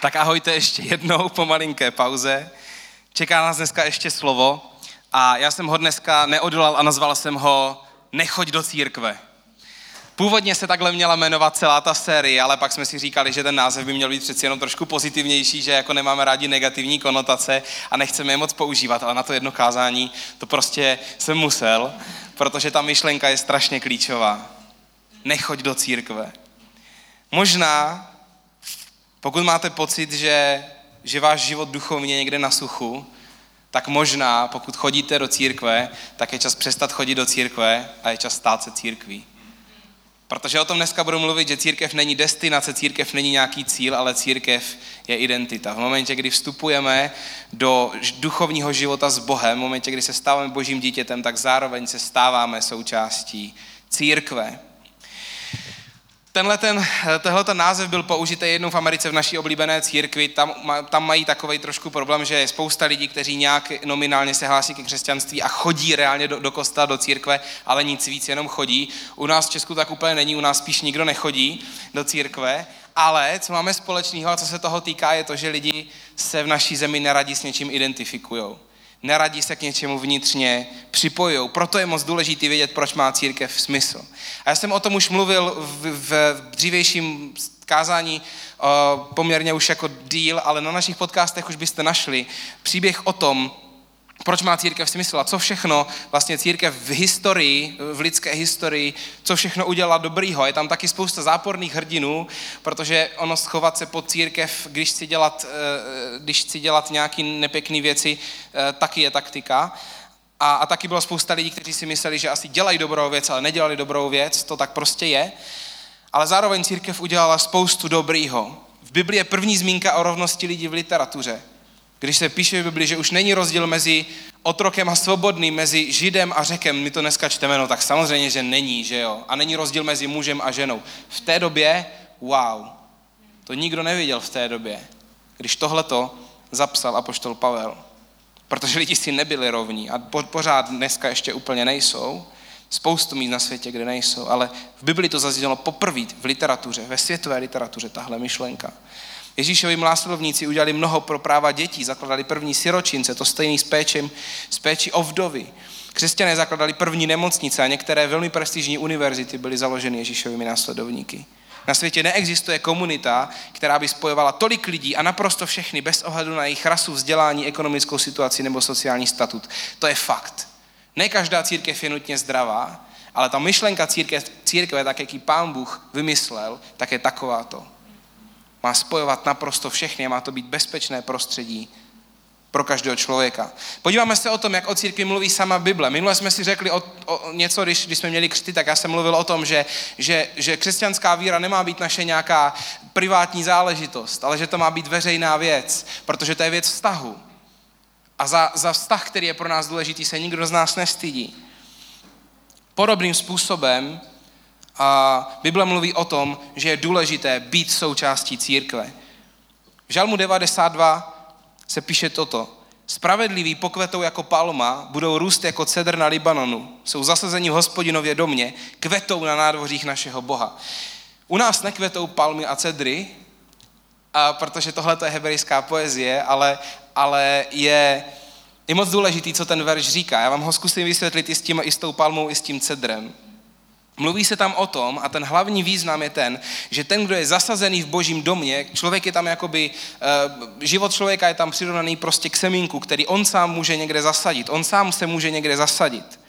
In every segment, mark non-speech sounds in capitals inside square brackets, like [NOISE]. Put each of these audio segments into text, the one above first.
Tak ahojte ještě jednou po malinké pauze. Čeká nás dneska ještě slovo a já jsem ho dneska neodolal a nazval jsem ho Nechoď do církve. Původně se takhle měla jmenovat celá ta série, ale pak jsme si říkali, že ten název by měl být přeci jenom trošku pozitivnější, že jako nemáme rádi negativní konotace a nechceme je moc používat, ale na to jedno kázání to prostě jsem musel, protože ta myšlenka je strašně klíčová. Nechoď do církve. Možná pokud máte pocit, že, že váš život duchovně někde na suchu, tak možná, pokud chodíte do církve, tak je čas přestat chodit do církve a je čas stát se církví. Protože o tom dneska budu mluvit, že církev není destinace, církev není nějaký cíl, ale církev je identita. V momentě, kdy vstupujeme do duchovního života s Bohem, v momentě, kdy se stáváme božím dítětem, tak zároveň se stáváme součástí církve. Tenhle ten, tenhle ten název byl použitý jednou v Americe v naší oblíbené církvi. Tam, tam mají takový trošku problém, že je spousta lidí, kteří nějak nominálně se hlásí ke křesťanství a chodí reálně do, do kostela, do církve, ale nic víc, jenom chodí. U nás v Česku tak úplně není, u nás spíš nikdo nechodí do církve. Ale co máme společného a co se toho týká, je to, že lidi se v naší zemi neradí s něčím identifikují neradí se k něčemu vnitřně připojují. Proto je moc důležité vědět, proč má církev smysl. A já jsem o tom už mluvil v, v dřívějším kázání o, poměrně už jako díl, ale na našich podcastech už byste našli příběh o tom, proč má církev smysl a co všechno vlastně církev v historii, v lidské historii, co všechno udělala dobrýho. Je tam taky spousta záporných hrdinů, protože ono schovat se pod církev, když chci dělat, eh, když chci dělat nějaký nepěkný věci, eh, taky je taktika. A, a taky bylo spousta lidí, kteří si mysleli, že asi dělají dobrou věc, ale nedělali dobrou věc, to tak prostě je. Ale zároveň církev udělala spoustu dobrýho. V Biblii je první zmínka o rovnosti lidí v literatuře. Když se píše v Biblii, že už není rozdíl mezi otrokem a svobodným, mezi židem a řekem, my to dneska čteme, no tak samozřejmě, že není, že jo. A není rozdíl mezi mužem a ženou. V té době, wow, to nikdo neviděl v té době, když tohleto zapsal apoštol Pavel. Protože lidi si nebyli rovní a pořád dneska ještě úplně nejsou. Spoustu míst na světě, kde nejsou, ale v Biblii to zaznělo poprvé v literatuře, ve světové literatuře, tahle myšlenka. Ježíšovi následovníci udělali mnoho pro práva dětí, zakladali první siročince, to stejný s, péčem, s péči o vdovy. Křesťané zakladali první nemocnice a některé velmi prestižní univerzity byly založeny Ježíšovými následovníky. Na světě neexistuje komunita, která by spojovala tolik lidí a naprosto všechny bez ohledu na jejich rasu, vzdělání, ekonomickou situaci nebo sociální statut. To je fakt. Ne každá církev je nutně zdravá, ale ta myšlenka církev, církve, tak jak ji pán Bůh vymyslel, tak je takováto. Má spojovat naprosto všechny má to být bezpečné prostředí pro každého člověka. Podíváme se o tom, jak o církvi mluví sama Bible. Minule jsme si řekli o, o něco, když, když jsme měli křty, tak já jsem mluvil o tom, že, že, že křesťanská víra nemá být naše nějaká privátní záležitost, ale že to má být veřejná věc, protože to je věc vztahu. A za, za vztah, který je pro nás důležitý, se nikdo z nás nestydí. Podobným způsobem a Bible mluví o tom, že je důležité být součástí církve. V Žalmu 92 se píše toto. Spravedliví pokvetou jako palma, budou růst jako cedr na Libanonu. Jsou zasazeni v hospodinově domě, kvetou na nádvořích našeho Boha. U nás nekvetou palmy a cedry, a protože tohle je hebrejská poezie, ale, ale je, je moc důležitý, co ten verš říká. Já vám ho zkusím vysvětlit i s, tím, i s tou palmou, i s tím cedrem. Mluví se tam o tom, a ten hlavní význam je ten, že ten, kdo je zasazený v božím domě, člověk je tam jakoby, eh, život člověka je tam přirovnaný prostě k semínku, který on sám může někde zasadit. On sám se může někde zasadit.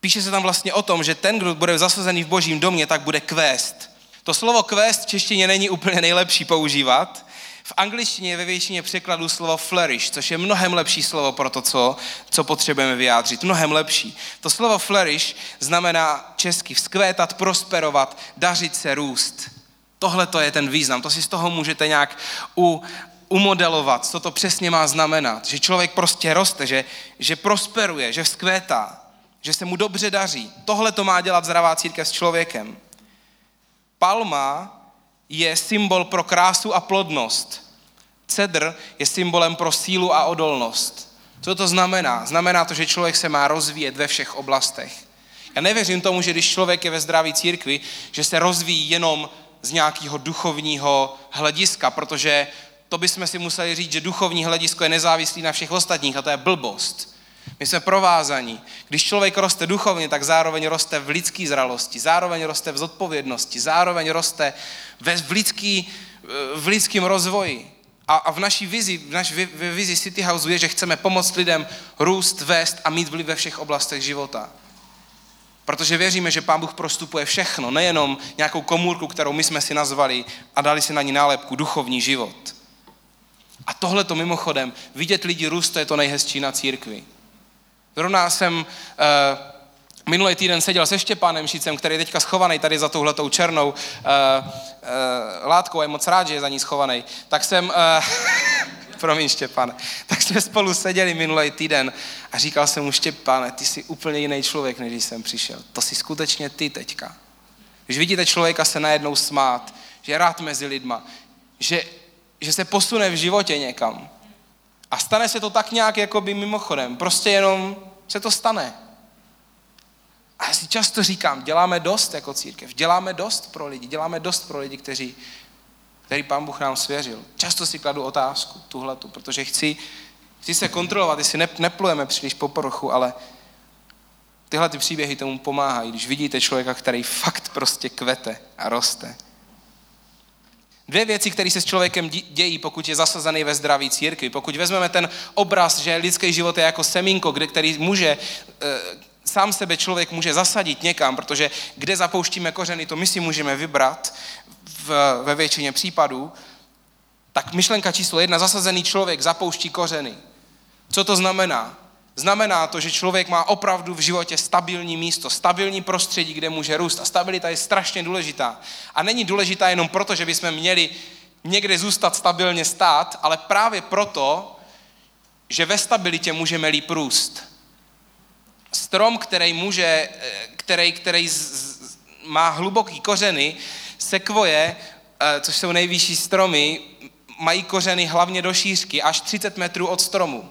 Píše se tam vlastně o tom, že ten, kdo bude zasazený v božím domě, tak bude kvést. To slovo kvést v češtině není úplně nejlepší používat, v angličtině je ve většině překladu slovo flourish, což je mnohem lepší slovo pro to, co, co potřebujeme vyjádřit. Mnohem lepší. To slovo flourish znamená česky vzkvétat, prosperovat, dařit se, růst. Tohle to je ten význam. To si z toho můžete nějak u, umodelovat, co to přesně má znamenat. Že člověk prostě roste, že, že prosperuje, že vzkvétá, že se mu dobře daří. Tohle to má dělat zdravá církev s člověkem. Palma je symbol pro krásu a plodnost. Cedr je symbolem pro sílu a odolnost. Co to znamená? Znamená to, že člověk se má rozvíjet ve všech oblastech. Já nevěřím tomu, že když člověk je ve zdraví církvi, že se rozvíjí jenom z nějakého duchovního hlediska, protože to bychom si museli říct, že duchovní hledisko je nezávislý na všech ostatních a to je blbost. My jsme provázaní. Když člověk roste duchovně, tak zároveň roste v lidské zralosti, zároveň roste v zodpovědnosti, zároveň roste ve, v, lidský, v lidském rozvoji. A, a v naší vizi, v naší vizi City House je, že chceme pomoct lidem růst, vést a mít vliv ve všech oblastech života. Protože věříme, že Pán Bůh prostupuje všechno, nejenom nějakou komůrku, kterou my jsme si nazvali a dali si na ní nálepku duchovní život. A tohle to mimochodem, vidět lidi růst, to je to nejhezčí na církvi. Zrovna jsem uh, minulý týden seděl se Štěpánem Šícem, který je teďka schovaný tady za touhletou černou uh, uh, látkou, a je moc rád, že je za ní schovaný. Tak jsem, uh, [LAUGHS] promiň Štěpán, tak jsme spolu seděli minulý týden a říkal jsem mu, Štěpáne, ty jsi úplně jiný člověk, než jsem přišel. To jsi skutečně ty teďka. Když vidíte člověka se najednou smát, že je rád mezi lidma, že, že se posune v životě někam, a stane se to tak nějak jako by mimochodem. Prostě jenom se to stane. A já si často říkám, děláme dost jako církev, děláme dost pro lidi, děláme dost pro lidi, kteří, který pán Bůh nám svěřil. Často si kladu otázku, tuhletu, protože chci, chci se kontrolovat, jestli ne, neplujeme příliš po povrchu, ale tyhle ty příběhy tomu pomáhají, když vidíte člověka, který fakt prostě kvete a roste. Dvě věci, které se s člověkem dějí, pokud je zasazený ve zdraví církvi. Pokud vezmeme ten obraz, že lidský život je jako semínko, kde, který může, e, sám sebe člověk může zasadit někam, protože kde zapouštíme kořeny, to my si můžeme vybrat v, ve většině případů, tak myšlenka číslo jedna, zasazený člověk zapouští kořeny. Co to znamená? Znamená to, že člověk má opravdu v životě stabilní místo, stabilní prostředí, kde může růst. A stabilita je strašně důležitá. A není důležitá jenom proto, že bychom měli někde zůstat stabilně stát, ale právě proto, že ve stabilitě můžeme líp růst. Strom, který, může, eh, který, který z, má hluboký kořeny, sekvoje, eh, což jsou nejvyšší stromy, mají kořeny hlavně do šířky, až 30 metrů od stromu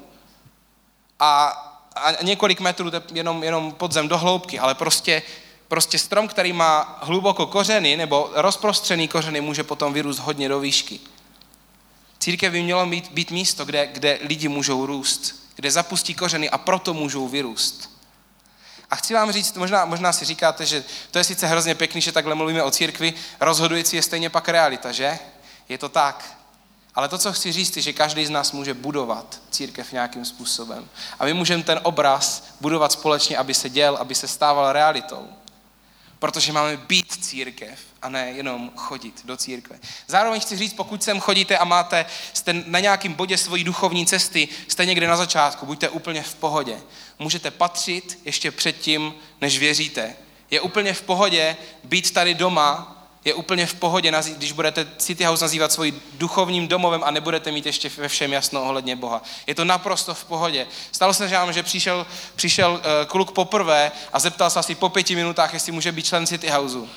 a, a několik metrů jenom, jenom podzem do hloubky, ale prostě, prostě strom, který má hluboko kořeny nebo rozprostřený kořeny, může potom vyrůst hodně do výšky. Církev by mělo být, být místo, kde, kde lidi můžou růst, kde zapustí kořeny a proto můžou vyrůst. A chci vám říct, možná, možná si říkáte, že to je sice hrozně pěkný, že takhle mluvíme o církvi, rozhodující je stejně pak realita, že? Je to tak. Ale to, co chci říct, je, že každý z nás může budovat církev nějakým způsobem. A my můžeme ten obraz budovat společně, aby se děl, aby se stával realitou. Protože máme být církev a ne jenom chodit do církve. Zároveň chci říct, pokud sem chodíte a máte, jste na nějakém bodě svojí duchovní cesty, jste někde na začátku, buďte úplně v pohodě. Můžete patřit ještě předtím, než věříte. Je úplně v pohodě být tady doma je úplně v pohodě, když budete City House nazývat svým duchovním domovem a nebudete mít ještě ve všem jasno ohledně Boha. Je to naprosto v pohodě. Stalo se, že přišel, přišel eh, kluk poprvé a zeptal se asi po pěti minutách, jestli může být člen City Houseu.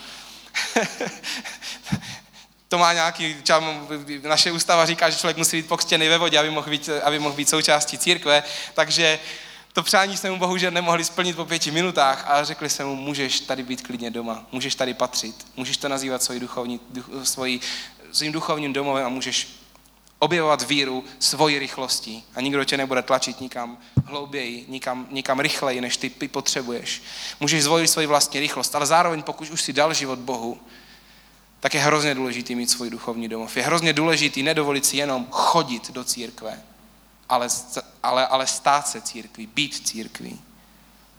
[LAUGHS] to má nějaký, čam, naše ústava říká, že člověk musí být pokřtěný ve vodě, aby mohl být, aby mohl být součástí církve, takže to přání jsme mu bohužel nemohli splnit po pěti minutách a řekli jsme mu, můžeš tady být klidně doma, můžeš tady patřit, můžeš to nazývat svojí duchovní, duch, svojí, svým duchovním domovem a můžeš objevovat víru svojí rychlostí a nikdo tě nebude tlačit nikam hlouběji, nikam, nikam rychleji, než ty potřebuješ. Můžeš zvolit svoji vlastní rychlost, ale zároveň pokud už si dal život Bohu, tak je hrozně důležitý mít svůj duchovní domov. Je hrozně důležitý nedovolit si jenom chodit do církve, ale, ale, ale stát se církví, být církví.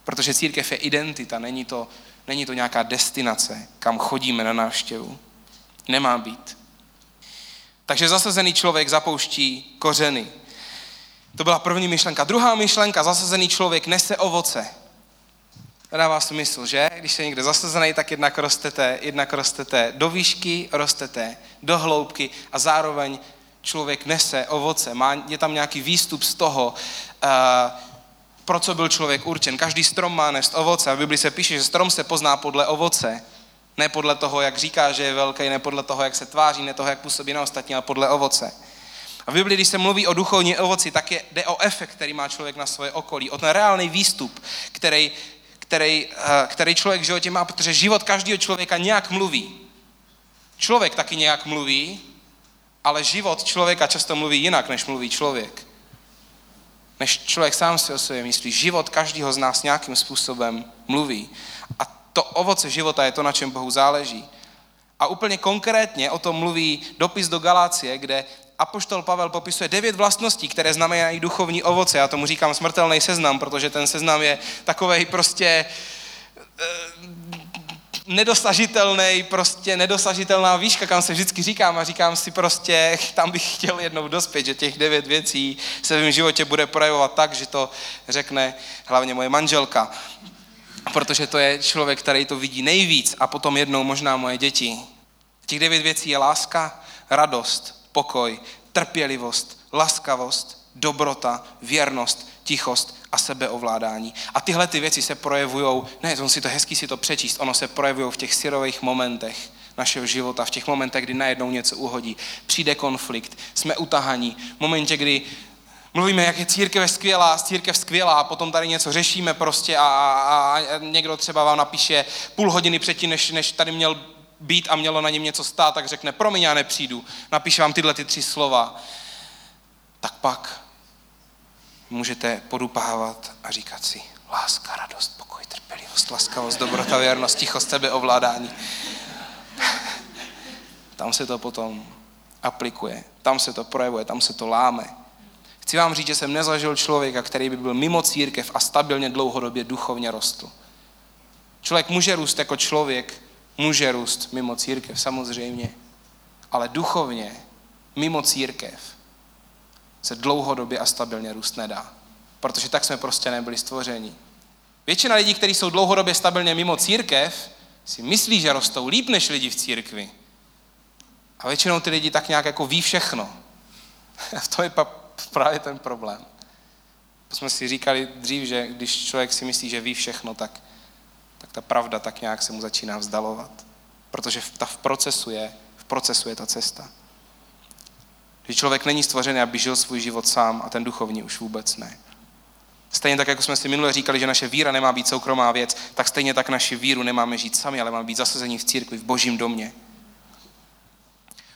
Protože církev je identita, není to, není to nějaká destinace, kam chodíme na návštěvu. Nemá být. Takže zasazený člověk zapouští kořeny. To byla první myšlenka. Druhá myšlenka, zasazený člověk nese ovoce. To dává smysl, že? Když jste někde zasazený, tak jednak rostete, jednak rostete do výšky, rostete do hloubky a zároveň člověk nese ovoce. Má, je tam nějaký výstup z toho, uh, pro co byl člověk určen. Každý strom má nést ovoce. A v Biblii se píše, že strom se pozná podle ovoce. Ne podle toho, jak říká, že je velký, ne podle toho, jak se tváří, ne toho, jak působí na ostatní, ale podle ovoce. A v Biblii, když se mluví o duchovní ovoci, tak je, jde o efekt, který má člověk na svoje okolí, o ten reálný výstup, který, který, eh, který člověk v životě má, protože život každého člověka nějak mluví. Člověk taky nějak mluví, Ale život člověka často mluví jinak, než mluví člověk. Než člověk sám si o sobě myslí. Život každého z nás nějakým způsobem mluví. A to ovoce života je to, na čem Bohu záleží. A úplně konkrétně o tom mluví dopis do Galácie, kde Apoštol Pavel popisuje devět vlastností, které znamenají duchovní ovoce. Já tomu říkám smrtelný seznam, protože ten seznam je takovej prostě nedosažitelný, prostě nedosažitelná výška, kam se vždycky říkám a říkám si prostě, tam bych chtěl jednou dospět, že těch devět věcí se v mém životě bude projevovat tak, že to řekne hlavně moje manželka, protože to je člověk, který to vidí nejvíc a potom jednou možná moje děti. Těch devět věcí je láska, radost, pokoj, trpělivost, laskavost, dobrota, věrnost, tichost a sebeovládání. A tyhle ty věci se projevují, ne, on si to hezký si to přečíst, ono se projevují v těch syrových momentech našeho života, v těch momentech, kdy najednou něco uhodí. Přijde konflikt, jsme utahaní, v momentě, kdy mluvíme, jak je církev skvělá, církev skvělá, a potom tady něco řešíme prostě a, a, a někdo třeba vám napíše půl hodiny předtím, než, než tady měl být a mělo na něm něco stát, tak řekne, promiň, já nepřijdu, napíše vám tyhle ty tři slova. Tak pak můžete podupávat a říkat si láska, radost, pokoj, trpělivost, laskavost, dobrota, věrnost, tichost, sebeovládání. Tam se to potom aplikuje, tam se to projevuje, tam se to láme. Chci vám říct, že jsem nezažil člověka, který by byl mimo církev a stabilně dlouhodobě duchovně rostl. Člověk může růst jako člověk, může růst mimo církev, samozřejmě, ale duchovně, mimo církev, se dlouhodobě a stabilně růst nedá. Protože tak jsme prostě nebyli stvořeni. Většina lidí, kteří jsou dlouhodobě stabilně mimo církev, si myslí, že rostou líp než lidi v církvi. A většinou ty lidi tak nějak jako ví všechno. A [LAUGHS] to je právě ten problém. To jsme si říkali dřív, že když člověk si myslí, že ví všechno, tak, tak ta pravda tak nějak se mu začíná vzdalovat. Protože ta v procesu je, v procesu je ta cesta. Že člověk není stvořený, aby žil svůj život sám a ten duchovní už vůbec ne. Stejně tak, jako jsme si minule říkali, že naše víra nemá být soukromá věc, tak stejně tak naši víru nemáme žít sami, ale máme být zasazení v církvi, v božím domě.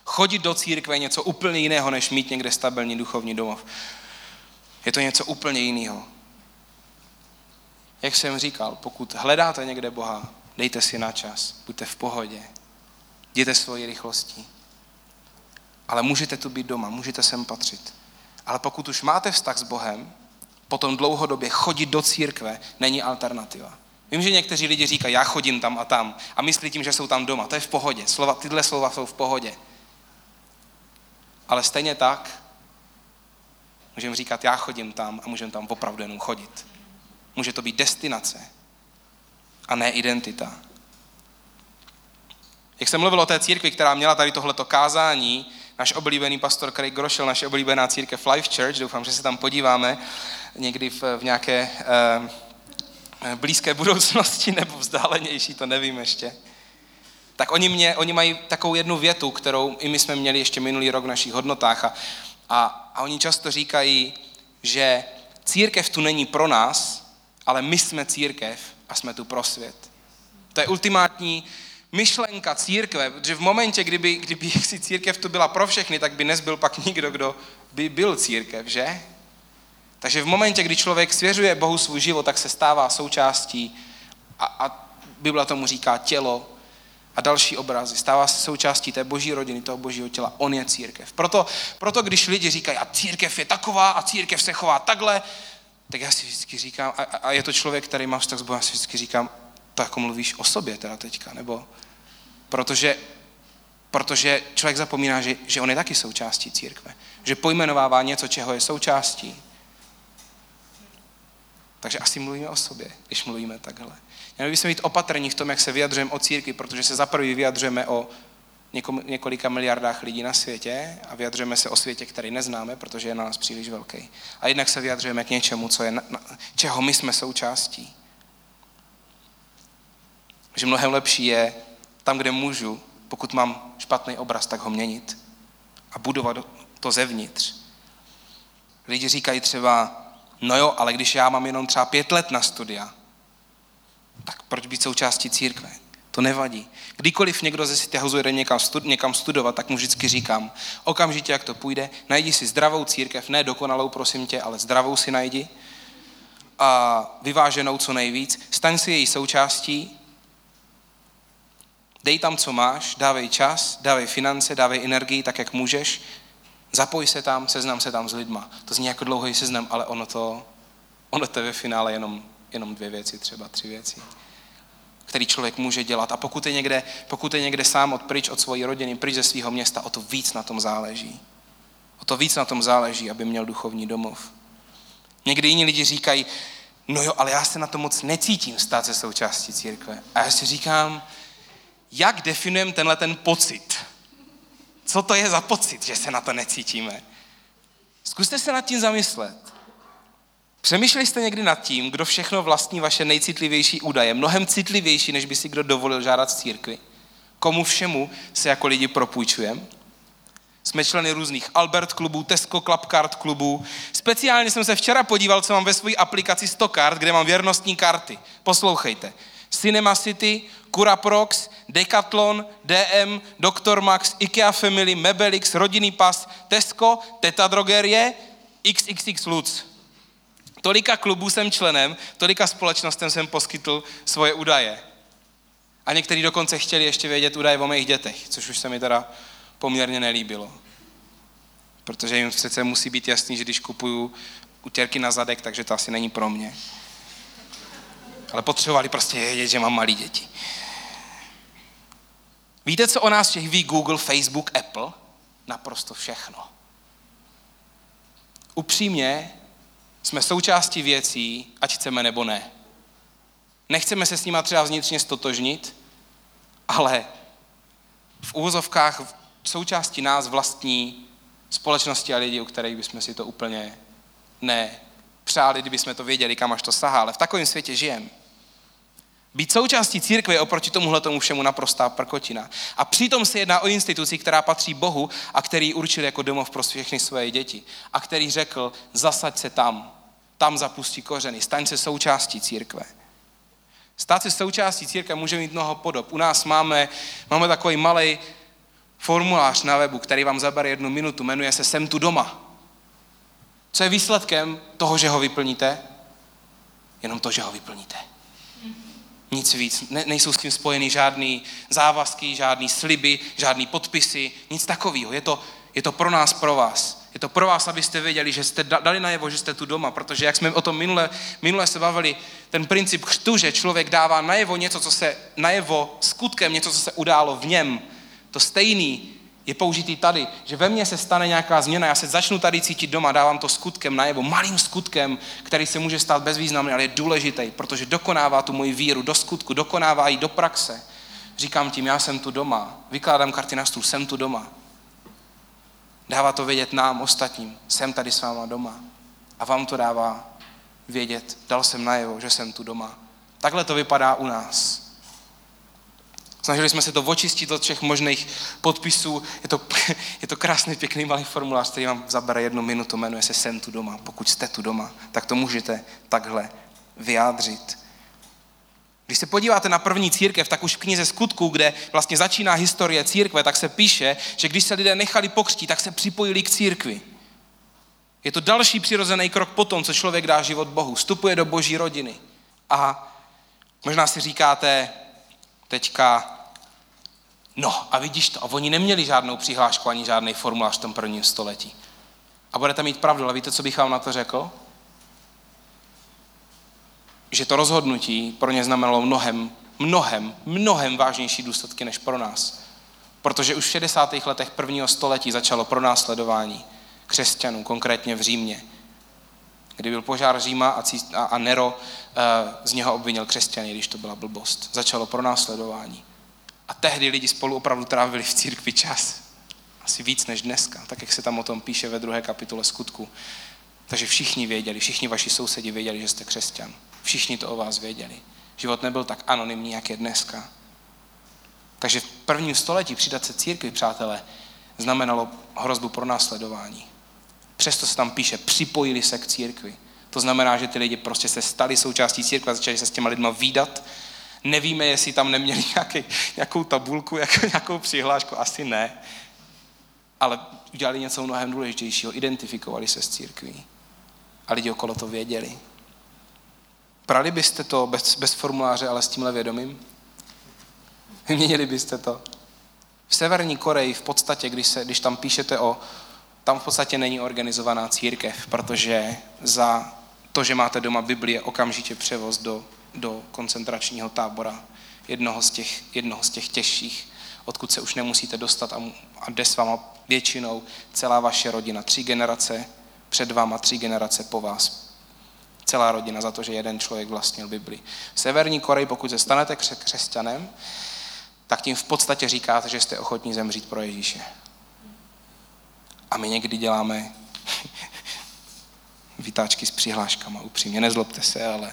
Chodit do církve je něco úplně jiného, než mít někde stabilní duchovní domov. Je to něco úplně jiného. Jak jsem říkal, pokud hledáte někde Boha, dejte si na čas, buďte v pohodě, jděte svoji rychlostí. Ale můžete tu být doma, můžete sem patřit. Ale pokud už máte vztah s Bohem, potom dlouhodobě chodit do církve není alternativa. Vím, že někteří lidi říkají, já chodím tam a tam a myslí tím, že jsou tam doma. To je v pohodě. Slova, tyhle slova jsou v pohodě. Ale stejně tak můžeme říkat, já chodím tam a můžeme tam opravdu jenom chodit. Může to být destinace a ne identita. Jak jsem mluvil o té církvi, která měla tady tohleto kázání, náš oblíbený pastor Craig Groschel, naše oblíbená církev Life Church, doufám, že se tam podíváme někdy v, v nějaké eh, blízké budoucnosti [LAUGHS] nebo vzdálenější, to nevím ještě. Tak oni, mě, oni mají takovou jednu větu, kterou i my jsme měli ještě minulý rok v našich hodnotách a, a, a oni často říkají, že církev tu není pro nás, ale my jsme církev a jsme tu pro svět. To je ultimátní myšlenka církve, že v momentě, kdyby, kdyby [LAUGHS] si církev tu byla pro všechny, tak by nezbyl pak nikdo, kdo by byl církev, že? Takže v momentě, kdy člověk svěřuje Bohu svůj život, tak se stává součástí a, a Bible tomu říká tělo a další obrazy. Stává se součástí té boží rodiny, toho božího těla. On je církev. Proto, proto když lidi říkají, a církev je taková a církev se chová takhle, tak já si vždycky říkám, a, a je to člověk, který má vztah s Bohem, já si vždycky říkám, to jako mluvíš o sobě teda teďka, nebo protože, protože člověk zapomíná, že, že on je taky součástí církve. Že pojmenovává něco, čeho je součástí. Takže asi mluvíme o sobě, když mluvíme takhle. Měli bychom být opatrní v tom, jak se vyjadřujeme o církvi, protože se za prvý vyjadřujeme o několika miliardách lidí na světě a vyjadřujeme se o světě, který neznáme, protože je na nás příliš velký. A jednak se vyjadřujeme k něčemu, co je na, na, čeho my jsme součástí. Že mnohem lepší je tam, kde můžu, pokud mám špatný obraz, tak ho měnit a budovat to zevnitř. Lidi říkají třeba, no jo, ale když já mám jenom třeba pět let na studia, tak proč být součástí církve? To nevadí. Kdykoliv někdo ze si jde někam, stud, někam studovat, tak mu vždycky říkám, okamžitě, jak to půjde, najdi si zdravou církev, ne dokonalou, prosím tě, ale zdravou si najdi a vyváženou co nejvíc, staň si její součástí, dej tam, co máš, dávej čas, dávej finance, dávej energii, tak, jak můžeš, zapoj se tam, seznam se tam s lidma. To zní jako dlouhý seznam, ale ono to, ono to je ve finále jenom, jenom dvě věci, třeba tři věci který člověk může dělat. A pokud je někde, pokud je někde sám od pryč od svojí rodiny, pryč ze svého města, o to víc na tom záleží. O to víc na tom záleží, aby měl duchovní domov. Někdy jiní lidi říkají, no jo, ale já se na to moc necítím stát se součástí církve. A já si říkám, jak definujeme tenhle ten pocit? Co to je za pocit, že se na to necítíme? Zkuste se nad tím zamyslet. Přemýšleli jste někdy nad tím, kdo všechno vlastní vaše nejcitlivější údaje, mnohem citlivější, než by si kdo dovolil žádat z církvy? Komu všemu se jako lidi propůjčujeme? Jsme členy různých Albert klubů, Tesco Club Card klubů. Speciálně jsem se včera podíval, co mám ve své aplikaci 100 kart, kde mám věrnostní karty. Poslouchejte. Cinema City, Curaprox, Decathlon, DM, Dr. Max, IKEA Family, Mebelix, Rodinný pas, Tesco, Teta Drogerie, XXX Lutz. Tolika klubů jsem členem, tolika společnostem jsem poskytl svoje údaje. A někteří dokonce chtěli ještě vědět údaje o mých dětech, což už se mi teda poměrně nelíbilo. Protože jim přece musí být jasný, že když kupuju utěrky na zadek, takže to asi není pro mě. Ale potřebovali prostě vědět, že mám malé děti. Víte, co o nás všech ví Google, Facebook, Apple? Naprosto všechno. Upřímně, jsme součástí věcí, ať chceme nebo ne. Nechceme se s nima třeba vnitřně stotožnit, ale v úvozovkách součástí nás vlastní společnosti a lidi, u kterých bychom si to úplně nepřáli, kdybychom to věděli, kam až to sahá, ale v takovém světě žijeme. Být součástí církve je oproti tomuhle tomu všemu naprostá prkotina. A přitom se jedná o instituci, která patří Bohu a který určil jako domov pro všechny své děti. A který řekl, zasaď se tam, tam zapustí kořeny, staň se součástí církve. Stát se součástí církve může mít mnoho podob. U nás máme, máme takový malý formulář na webu, který vám zabere jednu minutu, jmenuje se Jsem tu doma. Co je výsledkem toho, že ho vyplníte? Jenom to, že ho vyplníte. Nic víc. Ne, nejsou s tím spojeny žádný závazky, žádný sliby, žádný podpisy, nic takového. Je to, je to pro nás, pro vás. Je to pro vás, abyste věděli, že jste dali najevo, že jste tu doma, protože jak jsme o tom minule, minule se bavili, ten princip křtu, že člověk dává najevo něco, co se najevo skutkem, něco, co se událo v něm. To stejný je použitý tady, že ve mně se stane nějaká změna, já se začnu tady cítit doma, dávám to skutkem najevo, malým skutkem, který se může stát bezvýznamný, ale je důležitý, protože dokonává tu moji víru do skutku, dokonává ji do praxe. Říkám tím, já jsem tu doma, vykládám karty na stůl, jsem tu doma. Dává to vědět nám, ostatním, jsem tady s váma doma. A vám to dává vědět, dal jsem najevo, že jsem tu doma. Takhle to vypadá u nás. Snažili jsme se to očistit od všech možných podpisů. Je to, [LAUGHS] je to krásný, pěkný malý formulář, který vám zabere jednu minutu, jmenuje se Jsem tu doma. Pokud jste tu doma, tak to můžete takhle vyjádřit. Když se podíváte na první církev, tak už v knize skutků, kde vlastně začíná historie církve, tak se píše, že když se lidé nechali pokřtít, tak se připojili k církvi. Je to další přirozený krok po tom, co člověk dá život Bohu. Vstupuje do boží rodiny. A možná si říkáte teďka, no a vidíš to, a oni neměli žádnou přihlášku ani žádný formulář v tom prvním století. A budete mít pravdu, ale víte, co bych vám na to řekl? že to rozhodnutí pro ně znamenalo mnohem, mnohem, mnohem vážnější důsledky než pro nás. Protože už v 60. letech prvního století začalo pronásledování křesťanů, konkrétně v Římě. Kdy byl požár Říma a, a Nero uh, z něho obvinil křesťany, když to byla blbost. Začalo pronásledování. A tehdy lidi spolu opravdu trávili v církvi čas. Asi víc než dneska, tak jak se tam o tom píše ve druhé kapitole skutku. Takže všichni věděli, všichni vaši sousedi věděli, že jste křesťan. Všichni to o vás věděli. Život nebyl tak anonymní, jak je dneska. Takže v prvním století přidat se církvi, přátelé, znamenalo hrozbu pro následování. Přesto se tam píše, připojili se k církvi. To znamená, že ty lidi prostě se stali součástí církve, začali se s těma lidma výdat, Nevíme, jestli tam neměli [LAUGHS] nějaký, nějakou tabulku, jako nějakou přihlášku, asi ne. Ale udělali něco mnohem důležitějšího, identifikovali se s církví. A lidi okolo to věděli. Prali byste to bez, bez formuláře, ale s tímhle vědomím? Vyměnili byste to? V Severní Koreji v podstatě, když, se, když tam píšete o, tam v podstatě není organizovaná církev, protože za to, že máte doma Bibli, je okamžitě převoz do, do koncentračního tábora, jednoho z, těch, jednoho z těch těžších, odkud se už nemusíte dostat a, a jde s váma většinou celá vaše rodina, tři generace před váma, tři generace po vás. Celá rodina za to, že jeden člověk vlastnil Bibli. V Severní Koreji, pokud se stanete křesťanem, tak tím v podstatě říkáte, že jste ochotní zemřít pro Ježíše. A my někdy děláme [LAUGHS] vytáčky s přihláškama, upřímně, nezlobte se, ale,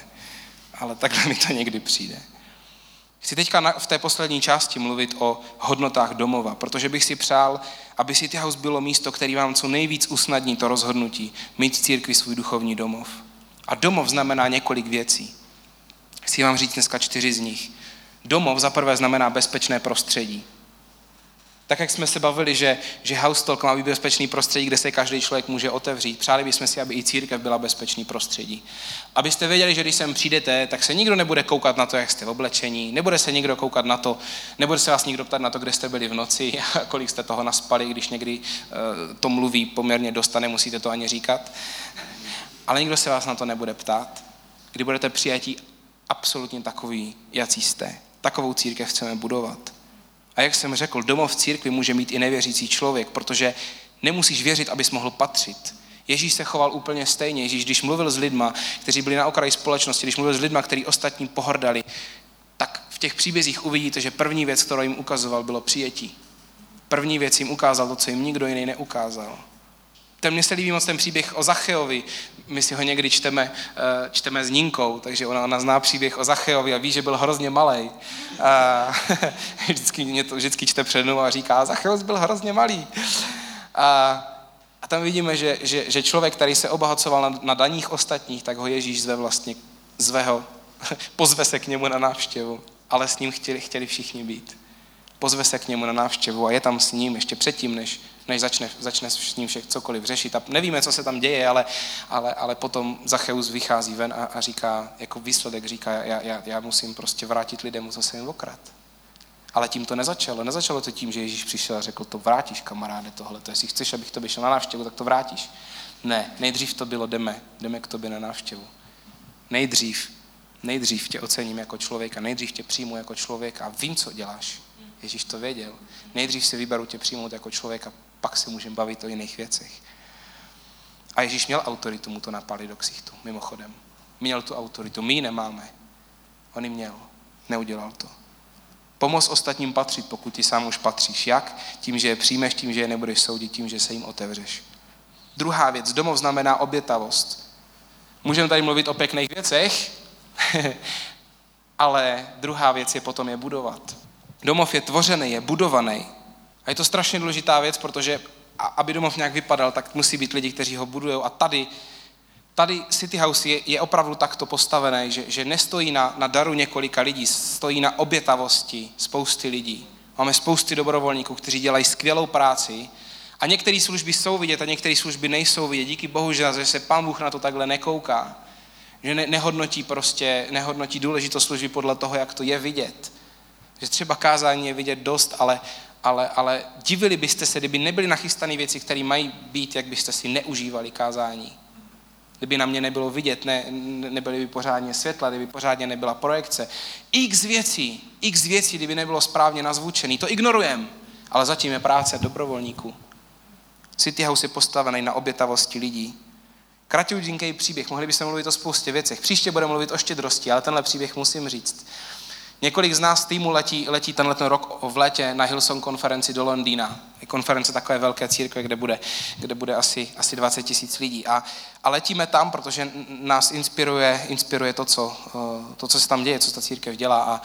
ale takhle mi to někdy přijde. Chci teďka v té poslední části mluvit o hodnotách domova, protože bych si přál, aby City House bylo místo, který vám co nejvíc usnadní to rozhodnutí, mít v církvi svůj duchovní domov. A domov znamená několik věcí. Chci vám říct dneska čtyři z nich. Domov za prvé znamená bezpečné prostředí. Tak jak jsme se bavili, že, že House Talk má být bezpečný prostředí, kde se každý člověk může otevřít, přáli bychom si, aby i církev byla bezpečný prostředí. Abyste věděli, že když sem přijdete, tak se nikdo nebude koukat na to, jak jste v oblečení, nebude se nikdo koukat na to, nebude se vás nikdo ptát na to, kde jste byli v noci [LAUGHS] a kolik jste toho naspali, když někdy uh, to mluví poměrně dost a nemusíte to ani říkat. Ale nikdo se vás na to nebude ptát. Kdy budete přijatí absolutně takový, jací jste. Takovou církev chceme budovat. A jak jsem řekl, domov v církvi může mít i nevěřící člověk, protože nemusíš věřit, abys mohl patřit. Ježíš se choval úplně stejně. Ježíš, když mluvil s lidma, kteří byli na okraji společnosti, když mluvil s lidma, kteří ostatní pohrdali, tak v těch příbězích uvidíte, že první věc, kterou jim ukazoval, bylo přijetí. První věc jim ukázal to, co jim nikdo jiný neukázal. Ten mně se líbí moc ten příběh o Zacheovi. My si ho někdy čteme, eh, čteme s Ninkou, takže ona, ona zná příběh o Zacheovi a ví, že byl hrozně malý. A [LAUGHS] vždycky mě to vždycky čte před mnou a říká, Zacheos byl hrozně malý. A, a tam vidíme, že, že, že člověk, který se obohacoval na, na daních ostatních, tak ho Ježíš zve vlastně, zve ho, [LAUGHS] pozve se k němu na návštěvu, ale s ním chtěli, chtěli všichni být. Pozve se k němu na návštěvu a je tam s ním ještě předtím, než, než začne, začne s ním všech cokoliv řešit. A nevíme, co se tam děje, ale, ale, ale potom Zacheus vychází ven a, a říká, jako výsledek říká, já, já, já musím prostě vrátit lidem, co jsem jim okrad. Ale tím to nezačalo. Nezačalo to tím, že Ježíš přišel a řekl, to vrátíš, kamaráde, tohle. To jestli chceš, abych to šel na návštěvu, tak to vrátíš. Ne, nejdřív to bylo jdeme, jdeme k tobě na návštěvu. Nejdřív, nejdřív tě ocením jako člověka, nejdřív tě přijmu jako člověka a vím, co děláš. Ježíš to věděl. Nejdřív si vyberu tě přijmout jako člověka, pak se můžeme bavit o jiných věcech. A Ježíš měl autoritu mu to napali do ksichtu, mimochodem. Měl tu autoritu, my ji nemáme. On ji měl, neudělal to. Pomoz ostatním patřit, pokud ti sám už patříš. Jak? Tím, že je přijmeš, tím, že je nebudeš soudit, tím, že se jim otevřeš. Druhá věc, domov znamená obětavost. Můžeme tady mluvit o pěkných věcech, [LAUGHS] ale druhá věc je potom je budovat. Domov je tvořený, je budovaný. A je to strašně důležitá věc, protože aby domov nějak vypadal, tak musí být lidi, kteří ho budují. A tady, tady City House je, je opravdu takto postavené, že, že nestojí na, na daru několika lidí, stojí na obětavosti spousty lidí. Máme spousty dobrovolníků, kteří dělají skvělou práci a některé služby jsou vidět a některé služby nejsou vidět. Díky bohu, že se pán Bůh na to takhle nekouká. Že ne, nehodnotí prostě, nehodnotí důležitost služby podle toho, jak to je vidět. Že třeba kázání je vidět dost, ale, ale, ale divili byste se, kdyby nebyly nachystané věci, které mají být, jak byste si neužívali kázání. Kdyby na mě nebylo vidět, ne, nebyly by pořádně světla, kdyby pořádně nebyla projekce. X věcí, x věcí, kdyby nebylo správně nazvučený, to ignorujem. Ale zatím je práce dobrovolníků. City House je postavený na obětavosti lidí. Kratiudinký příběh, mohli bychom mluvit o spoustě věcech. Příště budeme mluvit o štědrosti, ale tenhle příběh musím říct. Několik z nás týmu letí, letí tenhle ten rok v létě na Hillsong konferenci do Londýna. Je konference takové velké církve, kde bude, kde bude asi, asi 20 tisíc lidí. A, a letíme tam, protože nás inspiruje, inspiruje to, co, eh, to, co se tam děje, co ta církev dělá. A,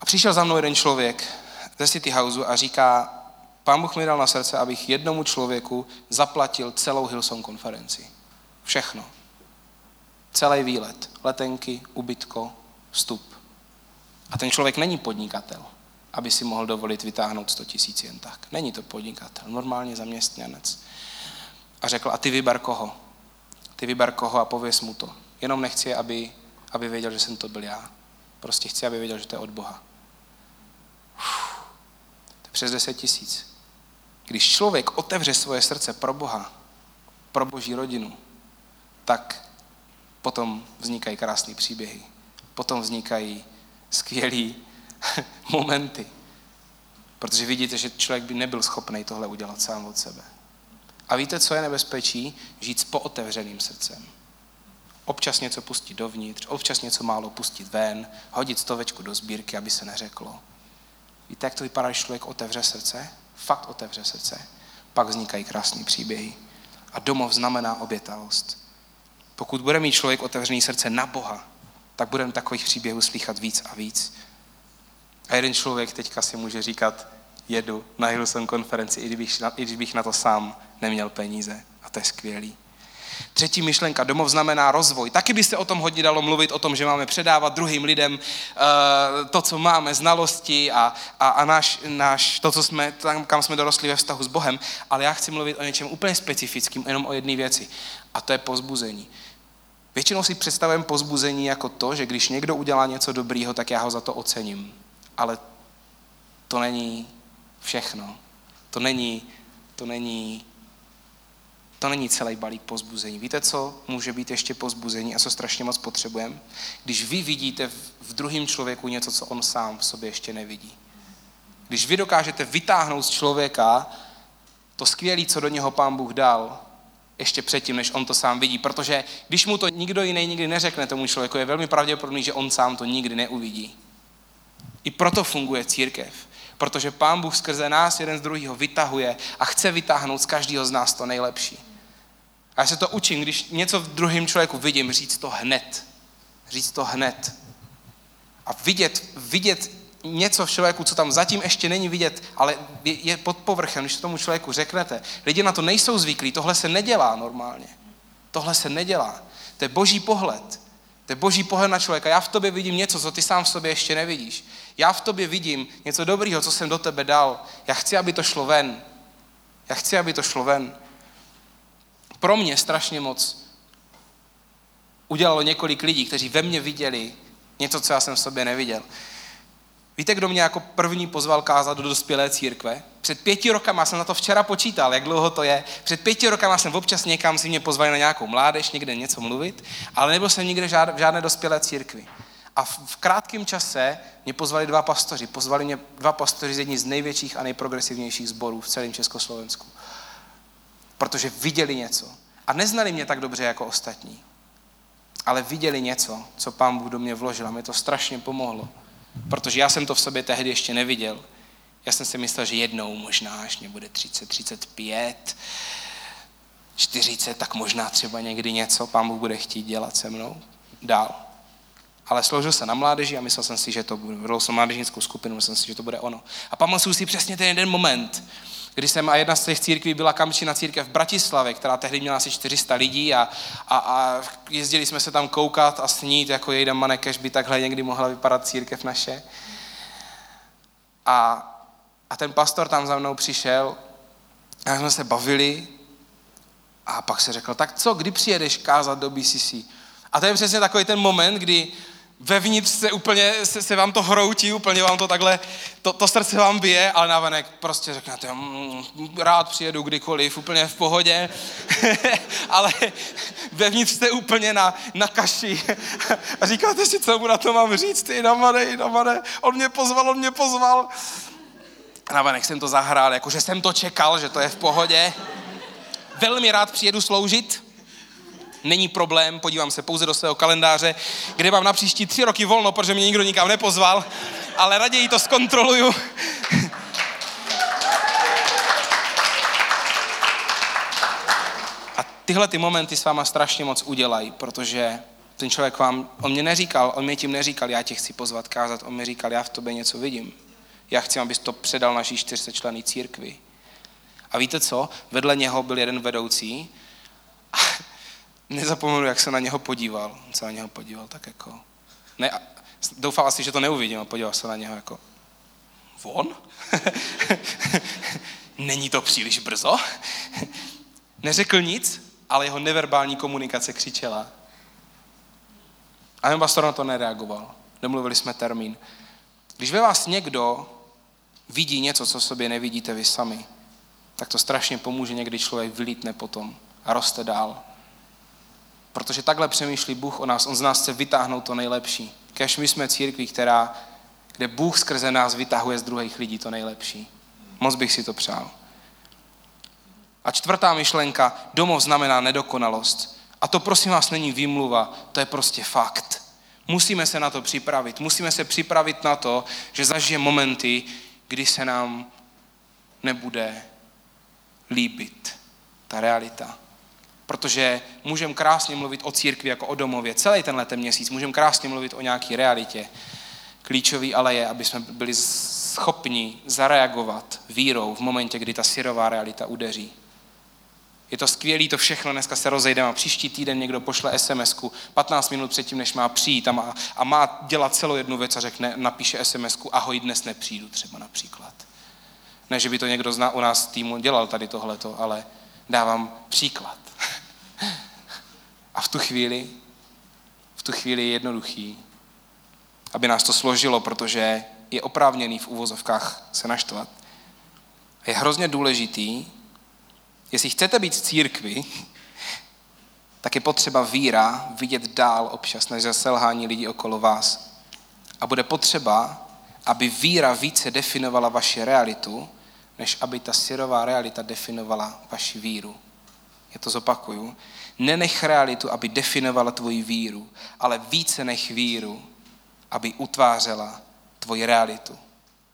a přišel za mnou jeden člověk ze City Houseu a říká, pán Bůh mi dal na srdce, abych jednomu člověku zaplatil celou Hillsong konferenci. Všechno. Celý výlet. Letenky, ubytko, vstup A ten člověk není podnikatel, aby si mohl dovolit vytáhnout 100 tisíc jen tak. Není to podnikatel, normálně zaměstnanec. A řekl, a ty vyber koho? Ty vyber koho a pověs mu to. Jenom nechci, aby, aby věděl, že jsem to byl já. Prostě chci, aby věděl, že to je od Boha. Uf, to je přes 10 tisíc. Když člověk otevře svoje srdce pro Boha, pro boží rodinu, tak potom vznikají krásné příběhy. Potom vznikají skvělé [LAUGHS] momenty. Protože vidíte, že člověk by nebyl schopný tohle udělat sám od sebe. A víte, co je nebezpečí? Žít s pootevřeným srdcem. Občas něco pustit dovnitř, občas něco málo pustit ven, hodit stovečku do sbírky, aby se neřeklo. Víte, jak to vypadá, když člověk otevře srdce? Fakt otevře srdce. Pak vznikají krásné příběhy. A domov znamená obětavost. Pokud bude mít člověk otevřený srdce na Boha, tak budeme takových příběhů slychat víc a víc. A jeden člověk teďka si může říkat, jedu na Hillsong konferenci, i kdybych, i když bych na to sám neměl peníze. A to je skvělý. Třetí myšlenka, domov znamená rozvoj. Taky by se o tom hodně dalo mluvit, o tom, že máme předávat druhým lidem uh, to, co máme, znalosti a, a, a náš, náš, to, co jsme, tam, kam jsme dorostli ve vztahu s Bohem. Ale já chci mluvit o něčem úplně specifickým, jenom o jedné věci. A to je pozbuzení. Většinou si představujeme pozbuzení jako to, že když někdo udělá něco dobrýho, tak já ho za to ocením. Ale to není všechno. To není, to není to není celý balík pozbuzení. Víte, co může být ještě pozbuzení a co strašně moc potřebujeme? Když vy vidíte v druhém člověku něco, co on sám v sobě ještě nevidí. Když vy dokážete vytáhnout z člověka to skvělé, co do něho pán Bůh dal, ještě předtím, než on to sám vidí. Protože když mu to nikdo jiný nikdy neřekne tomu člověku, je velmi pravděpodobný, že on sám to nikdy neuvidí. I proto funguje církev. Protože Pán Bůh skrze nás jeden z druhého vytahuje a chce vytáhnout z každého z nás to nejlepší. A já se to učím, když něco v druhém člověku vidím, říct to hned. Říct to hned. A vidět, vidět něco v člověku, co tam zatím ještě není vidět, ale je pod povrchem, když to tomu člověku řeknete. Lidi na to nejsou zvyklí, tohle se nedělá normálně. Tohle se nedělá. To je boží pohled. To je boží pohled na člověka. Já v tobě vidím něco, co ty sám v sobě ještě nevidíš. Já v tobě vidím něco dobrého, co jsem do tebe dal. Já chci, aby to šlo ven. Já chci, aby to šlo ven. Pro mě strašně moc udělalo několik lidí, kteří ve mně viděli něco, co já jsem v sobě neviděl. Víte, kdo mě jako první pozval kázat do dospělé církve? Před pěti rokama jsem na to včera počítal, jak dlouho to je. Před pěti rokama jsem občas někam si mě pozvali na nějakou mládež, někde něco mluvit, ale nebyl jsem nikde v žádné dospělé církvi. A v, krátkém čase mě pozvali dva pastoři. Pozvali mě dva pastoři z jední z největších a nejprogresivnějších sborů v celém Československu. Protože viděli něco. A neznali mě tak dobře jako ostatní. Ale viděli něco, co pán Bůh do mě vložil a mi to strašně pomohlo. Protože já jsem to v sobě tehdy ještě neviděl. Já jsem si myslel, že jednou možná, až mě bude 30, 35, 40, tak možná třeba někdy něco pán Bůh bude chtít dělat se mnou dál. Ale složil se na mládeži a myslel jsem si, že to bude, vedl jsem mládežnickou skupinu, myslel jsem si, že to bude ono. A pamatuju si přesně ten jeden moment, kdy jsem, a jedna z těch církví byla Kamčina církev v Bratislavě, která tehdy měla asi 400 lidí a, a, a jezdili jsme se tam koukat a snít, jako jejda manekeš by takhle někdy mohla vypadat církev naše. A, a ten pastor tam za mnou přišel, a jsme se bavili a pak se řekl, tak co, kdy přijedeš kázat do BCC? A to je přesně takový ten moment, kdy vevnitř se úplně, se, se vám to hroutí, úplně vám to takhle, to, to srdce vám bije, ale navenek prostě řeknete, mm, rád přijedu kdykoliv, úplně v pohodě, [LAUGHS] ale vevnitř jste úplně na, na kaši. A říkáte si, co mu na to mám říct, ty namane, namane, on mě pozval, on mě pozval. A navenek jsem to zahrál, jakože jsem to čekal, že to je v pohodě. Velmi rád přijedu sloužit, není problém, podívám se pouze do svého kalendáře, kde mám na příští tři roky volno, protože mě nikdo nikam nepozval, ale raději to zkontroluju. A tyhle ty momenty s váma strašně moc udělají, protože ten člověk vám, on mě neříkal, on mě tím neříkal, já tě chci pozvat kázat, on mi říkal, já v tobě něco vidím. Já chci, abys to předal naší čtyřsečlený církvi. A víte co? Vedle něho byl jeden vedoucí nezapomenu, jak se na něho podíval. On se na něho podíval tak jako... Ne, Doufal asi, že to neuvidím a podíval se na něho jako, on? [LAUGHS] Není to příliš brzo? Neřekl nic, ale jeho neverbální komunikace křičela. A ten pastor na to nereagoval. Domluvili jsme termín. Když ve vás někdo vidí něco, co sobě nevidíte vy sami, tak to strašně pomůže někdy člověk vylítne potom a roste dál. Protože takhle přemýšlí Bůh o nás. On z nás chce vytáhnout to nejlepší. Kež my jsme církví, která, kde Bůh skrze nás vytahuje z druhých lidí to nejlepší. Moc bych si to přál. A čtvrtá myšlenka, domov znamená nedokonalost. A to prosím vás není výmluva, to je prostě fakt. Musíme se na to připravit. Musíme se připravit na to, že zažije momenty, kdy se nám nebude líbit ta realita. Protože můžeme krásně mluvit o církvi jako o domově. Celý tenhle ten měsíc můžeme krásně mluvit o nějaké realitě. Klíčový ale je, aby jsme byli schopni zareagovat vírou v momentě, kdy ta syrová realita udeří. Je to skvělé, to všechno, dneska se rozejdeme a příští týden někdo pošle sms 15 minut předtím, než má přijít a má, a má dělat celou jednu věc a řekne, napíše sms ahoj, dnes nepřijdu třeba například. Ne, že by to někdo zná u nás týmu dělal tady tohleto, ale dávám příklad. A v tu chvíli, v tu chvíli je jednoduchý, aby nás to složilo, protože je oprávněný v úvozovkách se naštvat. Je hrozně důležitý, Jestli chcete být v církvi, tak je potřeba víra vidět dál občas než selhání lidí okolo vás. A bude potřeba, aby víra více definovala vaši realitu, než aby ta syrová realita definovala vaši víru. Já to zopakuju. Nenech realitu, aby definovala tvoji víru, ale více nech víru, aby utvářela tvoji realitu.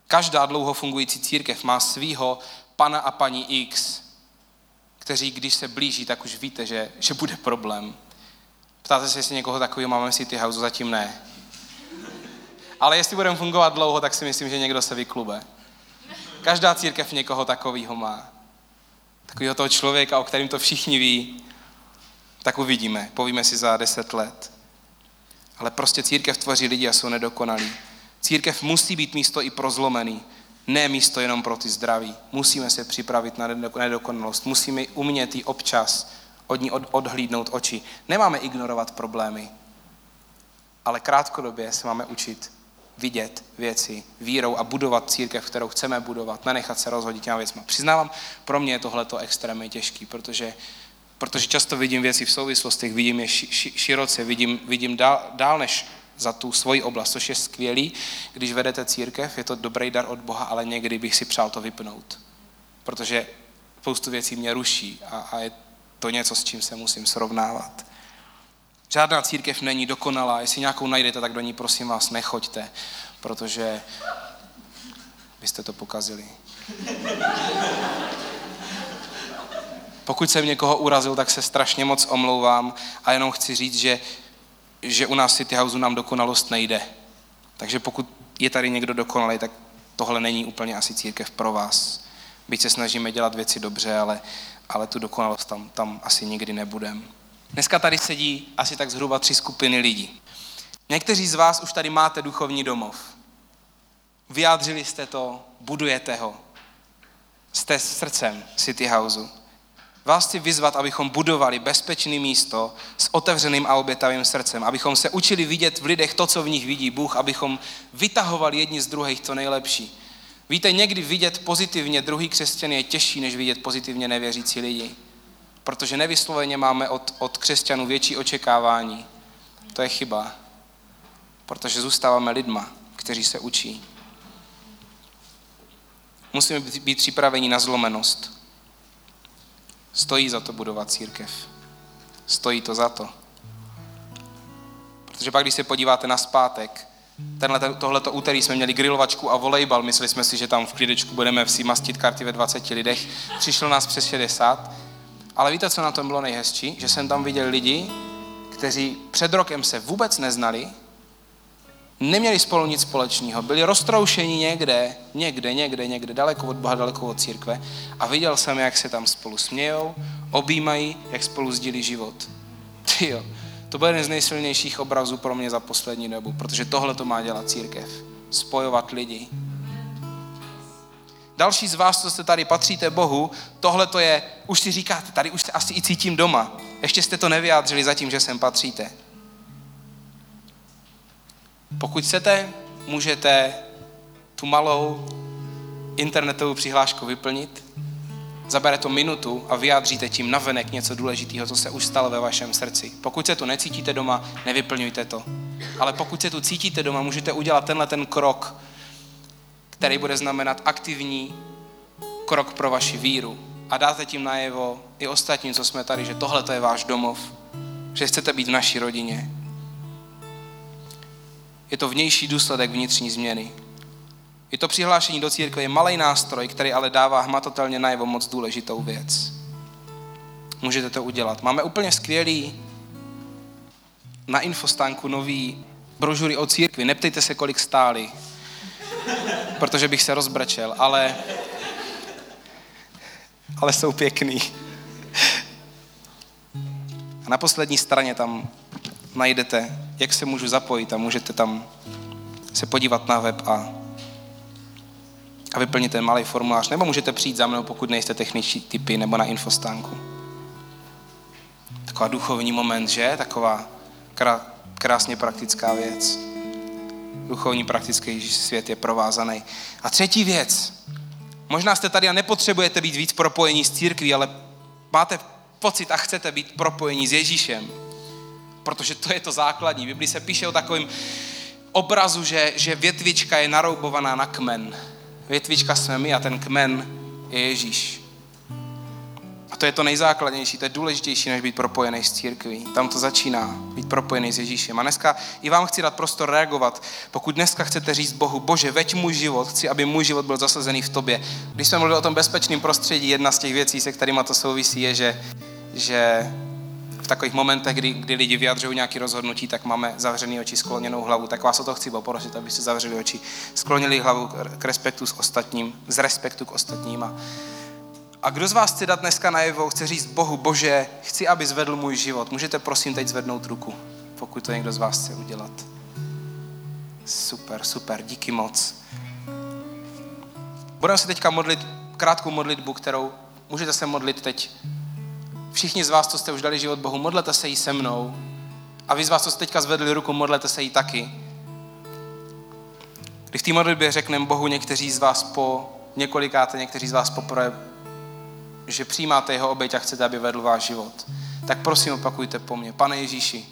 Každá dlouho fungující církev má svýho pana a paní X, kteří, když se blíží, tak už víte, že, že bude problém. Ptáte se, jestli někoho takového máme City House, zatím ne. Ale jestli budeme fungovat dlouho, tak si myslím, že někdo se vyklube. Každá církev někoho takového má. Takového toho člověka, o kterém to všichni ví, tak uvidíme. Povíme si za deset let. Ale prostě církev tvoří lidi a jsou nedokonalí. Církev musí být místo i pro zlomený. Ne místo jenom pro ty zdraví. Musíme se připravit na nedokonalost. Musíme umět i občas od ní odhlídnout oči. Nemáme ignorovat problémy, ale krátkodobě se máme učit vidět věci vírou a budovat církev, kterou chceme budovat, nenechat se rozhodit těma věcmi. Přiznávám, pro mě je tohleto extrémně těžký, protože, protože často vidím věci v souvislostech, vidím je široce, vidím, vidím dál, dál než za tu svoji oblast, což je skvělý. Když vedete církev, je to dobrý dar od Boha, ale někdy bych si přál to vypnout. Protože spoustu věcí mě ruší a, a je to něco, s čím se musím srovnávat. Žádná církev není dokonalá. Jestli nějakou najdete, tak do ní prosím vás nechoďte, protože byste to pokazili. Pokud jsem někoho urazil, tak se strašně moc omlouvám a jenom chci říct, že že u nás City Houseu nám dokonalost nejde. Takže pokud je tady někdo dokonalý, tak tohle není úplně asi církev pro vás. Byť se snažíme dělat věci dobře, ale, ale tu dokonalost tam, tam asi nikdy nebudem. Dneska tady sedí asi tak zhruba tři skupiny lidí. Někteří z vás už tady máte duchovní domov. Vyjádřili jste to, budujete ho. Jste srdcem City Houseu. Vás chci vyzvat, abychom budovali bezpečné místo s otevřeným a obětavým srdcem, abychom se učili vidět v lidech to, co v nich vidí Bůh, abychom vytahovali jedni z druhých to nejlepší. Víte, někdy vidět pozitivně druhý křesťan je těžší, než vidět pozitivně nevěřící lidi. Protože nevysloveně máme od, od křesťanů větší očekávání. To je chyba. Protože zůstáváme lidma, kteří se učí. Musíme být připraveni na zlomenost. Stojí za to budovat církev. Stojí to za to. Protože pak, když se podíváte na zpátek, tenhle, tohleto úterý jsme měli grilovačku a volejbal, mysleli jsme si, že tam v klidečku budeme si mastit karty ve 20 lidech. Přišlo nás přes 60. Ale víte, co na tom bylo nejhezčí? Že jsem tam viděl lidi, kteří před rokem se vůbec neznali, neměli spolu nic společného, byli roztroušeni někde, někde, někde, někde, daleko od Boha, daleko od církve a viděl jsem, jak se tam spolu smějou, objímají, jak spolu sdílí život. [LAUGHS] Tyjo, To bude jeden z nejsilnějších obrazů pro mě za poslední dobu, protože tohle to má dělat církev. Spojovat lidi. Další z vás, co jste tady, patříte Bohu, tohle to je, už si říkáte, tady už se asi i cítím doma. Ještě jste to nevyjádřili zatím, že sem patříte. Pokud chcete, můžete tu malou internetovou přihlášku vyplnit. Zabere to minutu a vyjádříte tím navenek něco důležitého, co se už stalo ve vašem srdci. Pokud se tu necítíte doma, nevyplňujte to. Ale pokud se tu cítíte doma, můžete udělat tenhle ten krok, který bude znamenat aktivní krok pro vaši víru. A dáte tím najevo i ostatním, co jsme tady, že tohle je váš domov, že chcete být v naší rodině. Je to vnější důsledek vnitřní změny. I to přihlášení do církve je malý nástroj, který ale dává hmatatelně najevo moc důležitou věc. Můžete to udělat. Máme úplně skvělý na infostánku nový brožury o církvi. Neptejte se, kolik stály, protože bych se rozbrečel, ale, ale jsou pěkný. A na poslední straně tam najdete, jak se můžu zapojit a můžete tam se podívat na web a a vyplnit ten malý formulář. Nebo můžete přijít za mnou, pokud nejste techničtí typy, nebo na infostánku. Taková duchovní moment, že? Taková krásně praktická věc. Duchovní praktický svět je provázaný. A třetí věc. Možná jste tady a nepotřebujete být víc propojení s církví, ale máte pocit a chcete být propojení s Ježíšem. Protože to je to základní. Bibli se píše o takovém obrazu, že, že větvička je naroubovaná na kmen větvička jsme my a ten kmen je Ježíš. To je to nejzákladnější, to je důležitější, než být propojený s církví. Tam to začíná, být propojený s Ježíšem. A dneska i vám chci dát prostor reagovat. Pokud dneska chcete říct Bohu, Bože, veď můj život, chci, aby můj život byl zasazený v tobě. Když jsme mluvili o tom bezpečném prostředí, jedna z těch věcí, se kterými to souvisí, je, že, že v takových momentech, kdy, kdy lidi vyjadřují nějaké rozhodnutí, tak máme zavřený oči, skloněnou hlavu. Tak vás o to chci poprosit, abyste zavřeli oči, sklonili hlavu k respektu s ostatním, z respektu k ostatním. A, a kdo z vás chce dát dneska najevo, chce říct Bohu, Bože, chci, aby zvedl můj život. Můžete prosím teď zvednout ruku, pokud to někdo z vás chce udělat. Super, super, díky moc. Budeme se teďka modlit krátkou modlitbu, kterou můžete se modlit teď Všichni z vás, co jste už dali život Bohu, modlete se jí se mnou. A vy z vás, co jste teďka zvedli ruku, modlete se jí taky. Když v té modlitbě řekneme Bohu někteří z vás po několikáte, někteří z vás poprvé, že přijímáte jeho oběť a chcete, aby vedl váš život, tak prosím opakujte po mně. Pane Ježíši,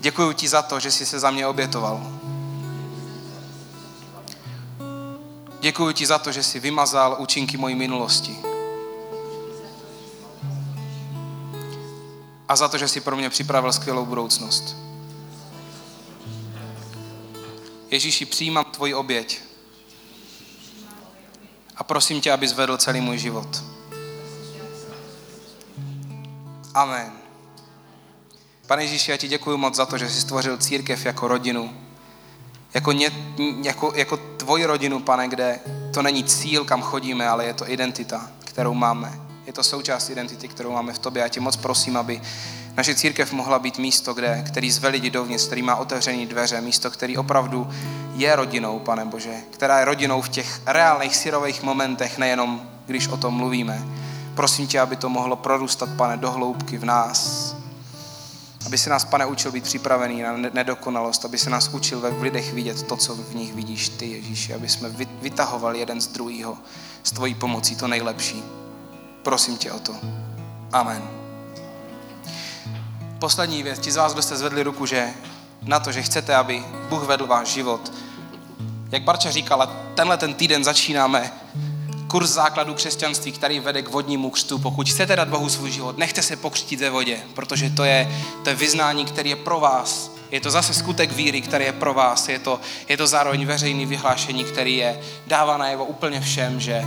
děkuji ti za to, že jsi se za mě obětoval. Děkuji ti za to, že jsi vymazal účinky mojí minulosti. a za to, že jsi pro mě připravil skvělou budoucnost. Ježíši, přijímám tvoji oběť a prosím tě, aby zvedl celý můj život. Amen. Pane Ježíši, já ti děkuji moc za to, že jsi stvořil církev jako rodinu. Jako, ně, jako, jako tvoji rodinu, pane, kde to není cíl, kam chodíme, ale je to identita, kterou máme. Je to součást identity, kterou máme v tobě. Já tě moc prosím, aby naše církev mohla být místo, kde, který zve lidi dovnitř, který má otevřený dveře, místo, který opravdu je rodinou, pane Bože, která je rodinou v těch reálných syrových momentech, nejenom když o tom mluvíme. Prosím tě, aby to mohlo prorůstat, pane, do hloubky v nás. Aby se nás, pane, učil být připravený na nedokonalost, aby se nás učil ve lidech vidět to, co v nich vidíš ty, Ježíši, aby jsme vytahovali jeden z druhého s tvojí pomocí to nejlepší. Prosím tě o to. Amen. Poslední věc. Ti z vás, kdo jste zvedli ruku, že na to, že chcete, aby Bůh vedl váš život. Jak Barča říkala, tenhle ten týden začínáme kurz základů křesťanství, který vede k vodnímu křtu. Pokud chcete dát Bohu svůj život, nechte se pokřtít ve vodě, protože to je, to je vyznání, který je pro vás. Je to zase skutek víry, který je pro vás. Je to, je to zároveň veřejný vyhlášení, který je dává najevo úplně všem, že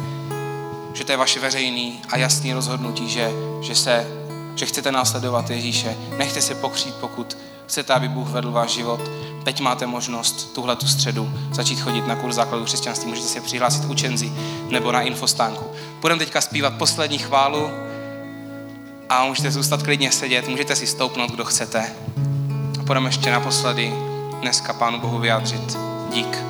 že to je vaše veřejný a jasný rozhodnutí, že, že, se, že chcete následovat Ježíše. Nechte se pokřít, pokud chcete, aby Bůh vedl váš život. Teď máte možnost tuhle tu středu začít chodit na kurz základu křesťanství. Můžete se přihlásit učenzi nebo na infostánku. Budeme teďka zpívat poslední chválu a můžete zůstat klidně sedět, můžete si stoupnout, kdo chcete. A půjdeme ještě naposledy dneska Pánu Bohu vyjádřit dík.